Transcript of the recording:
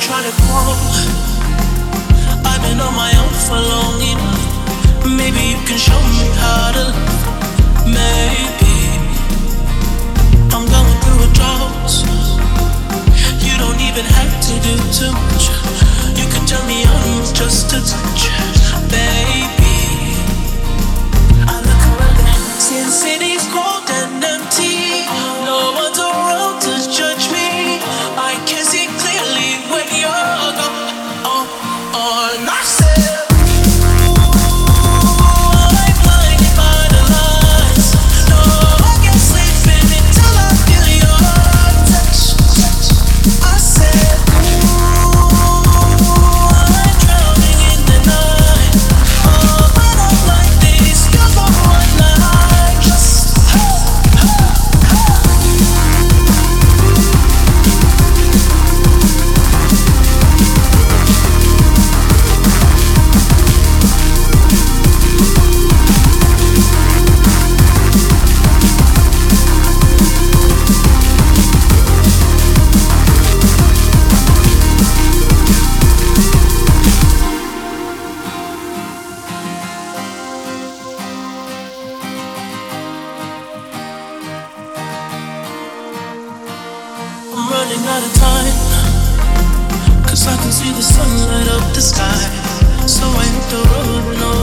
try to grow. I've been on my own for long enough. Maybe you can show me how to love. Maybe running out of time. Cause I can see the sun light up the sky. So I hit the road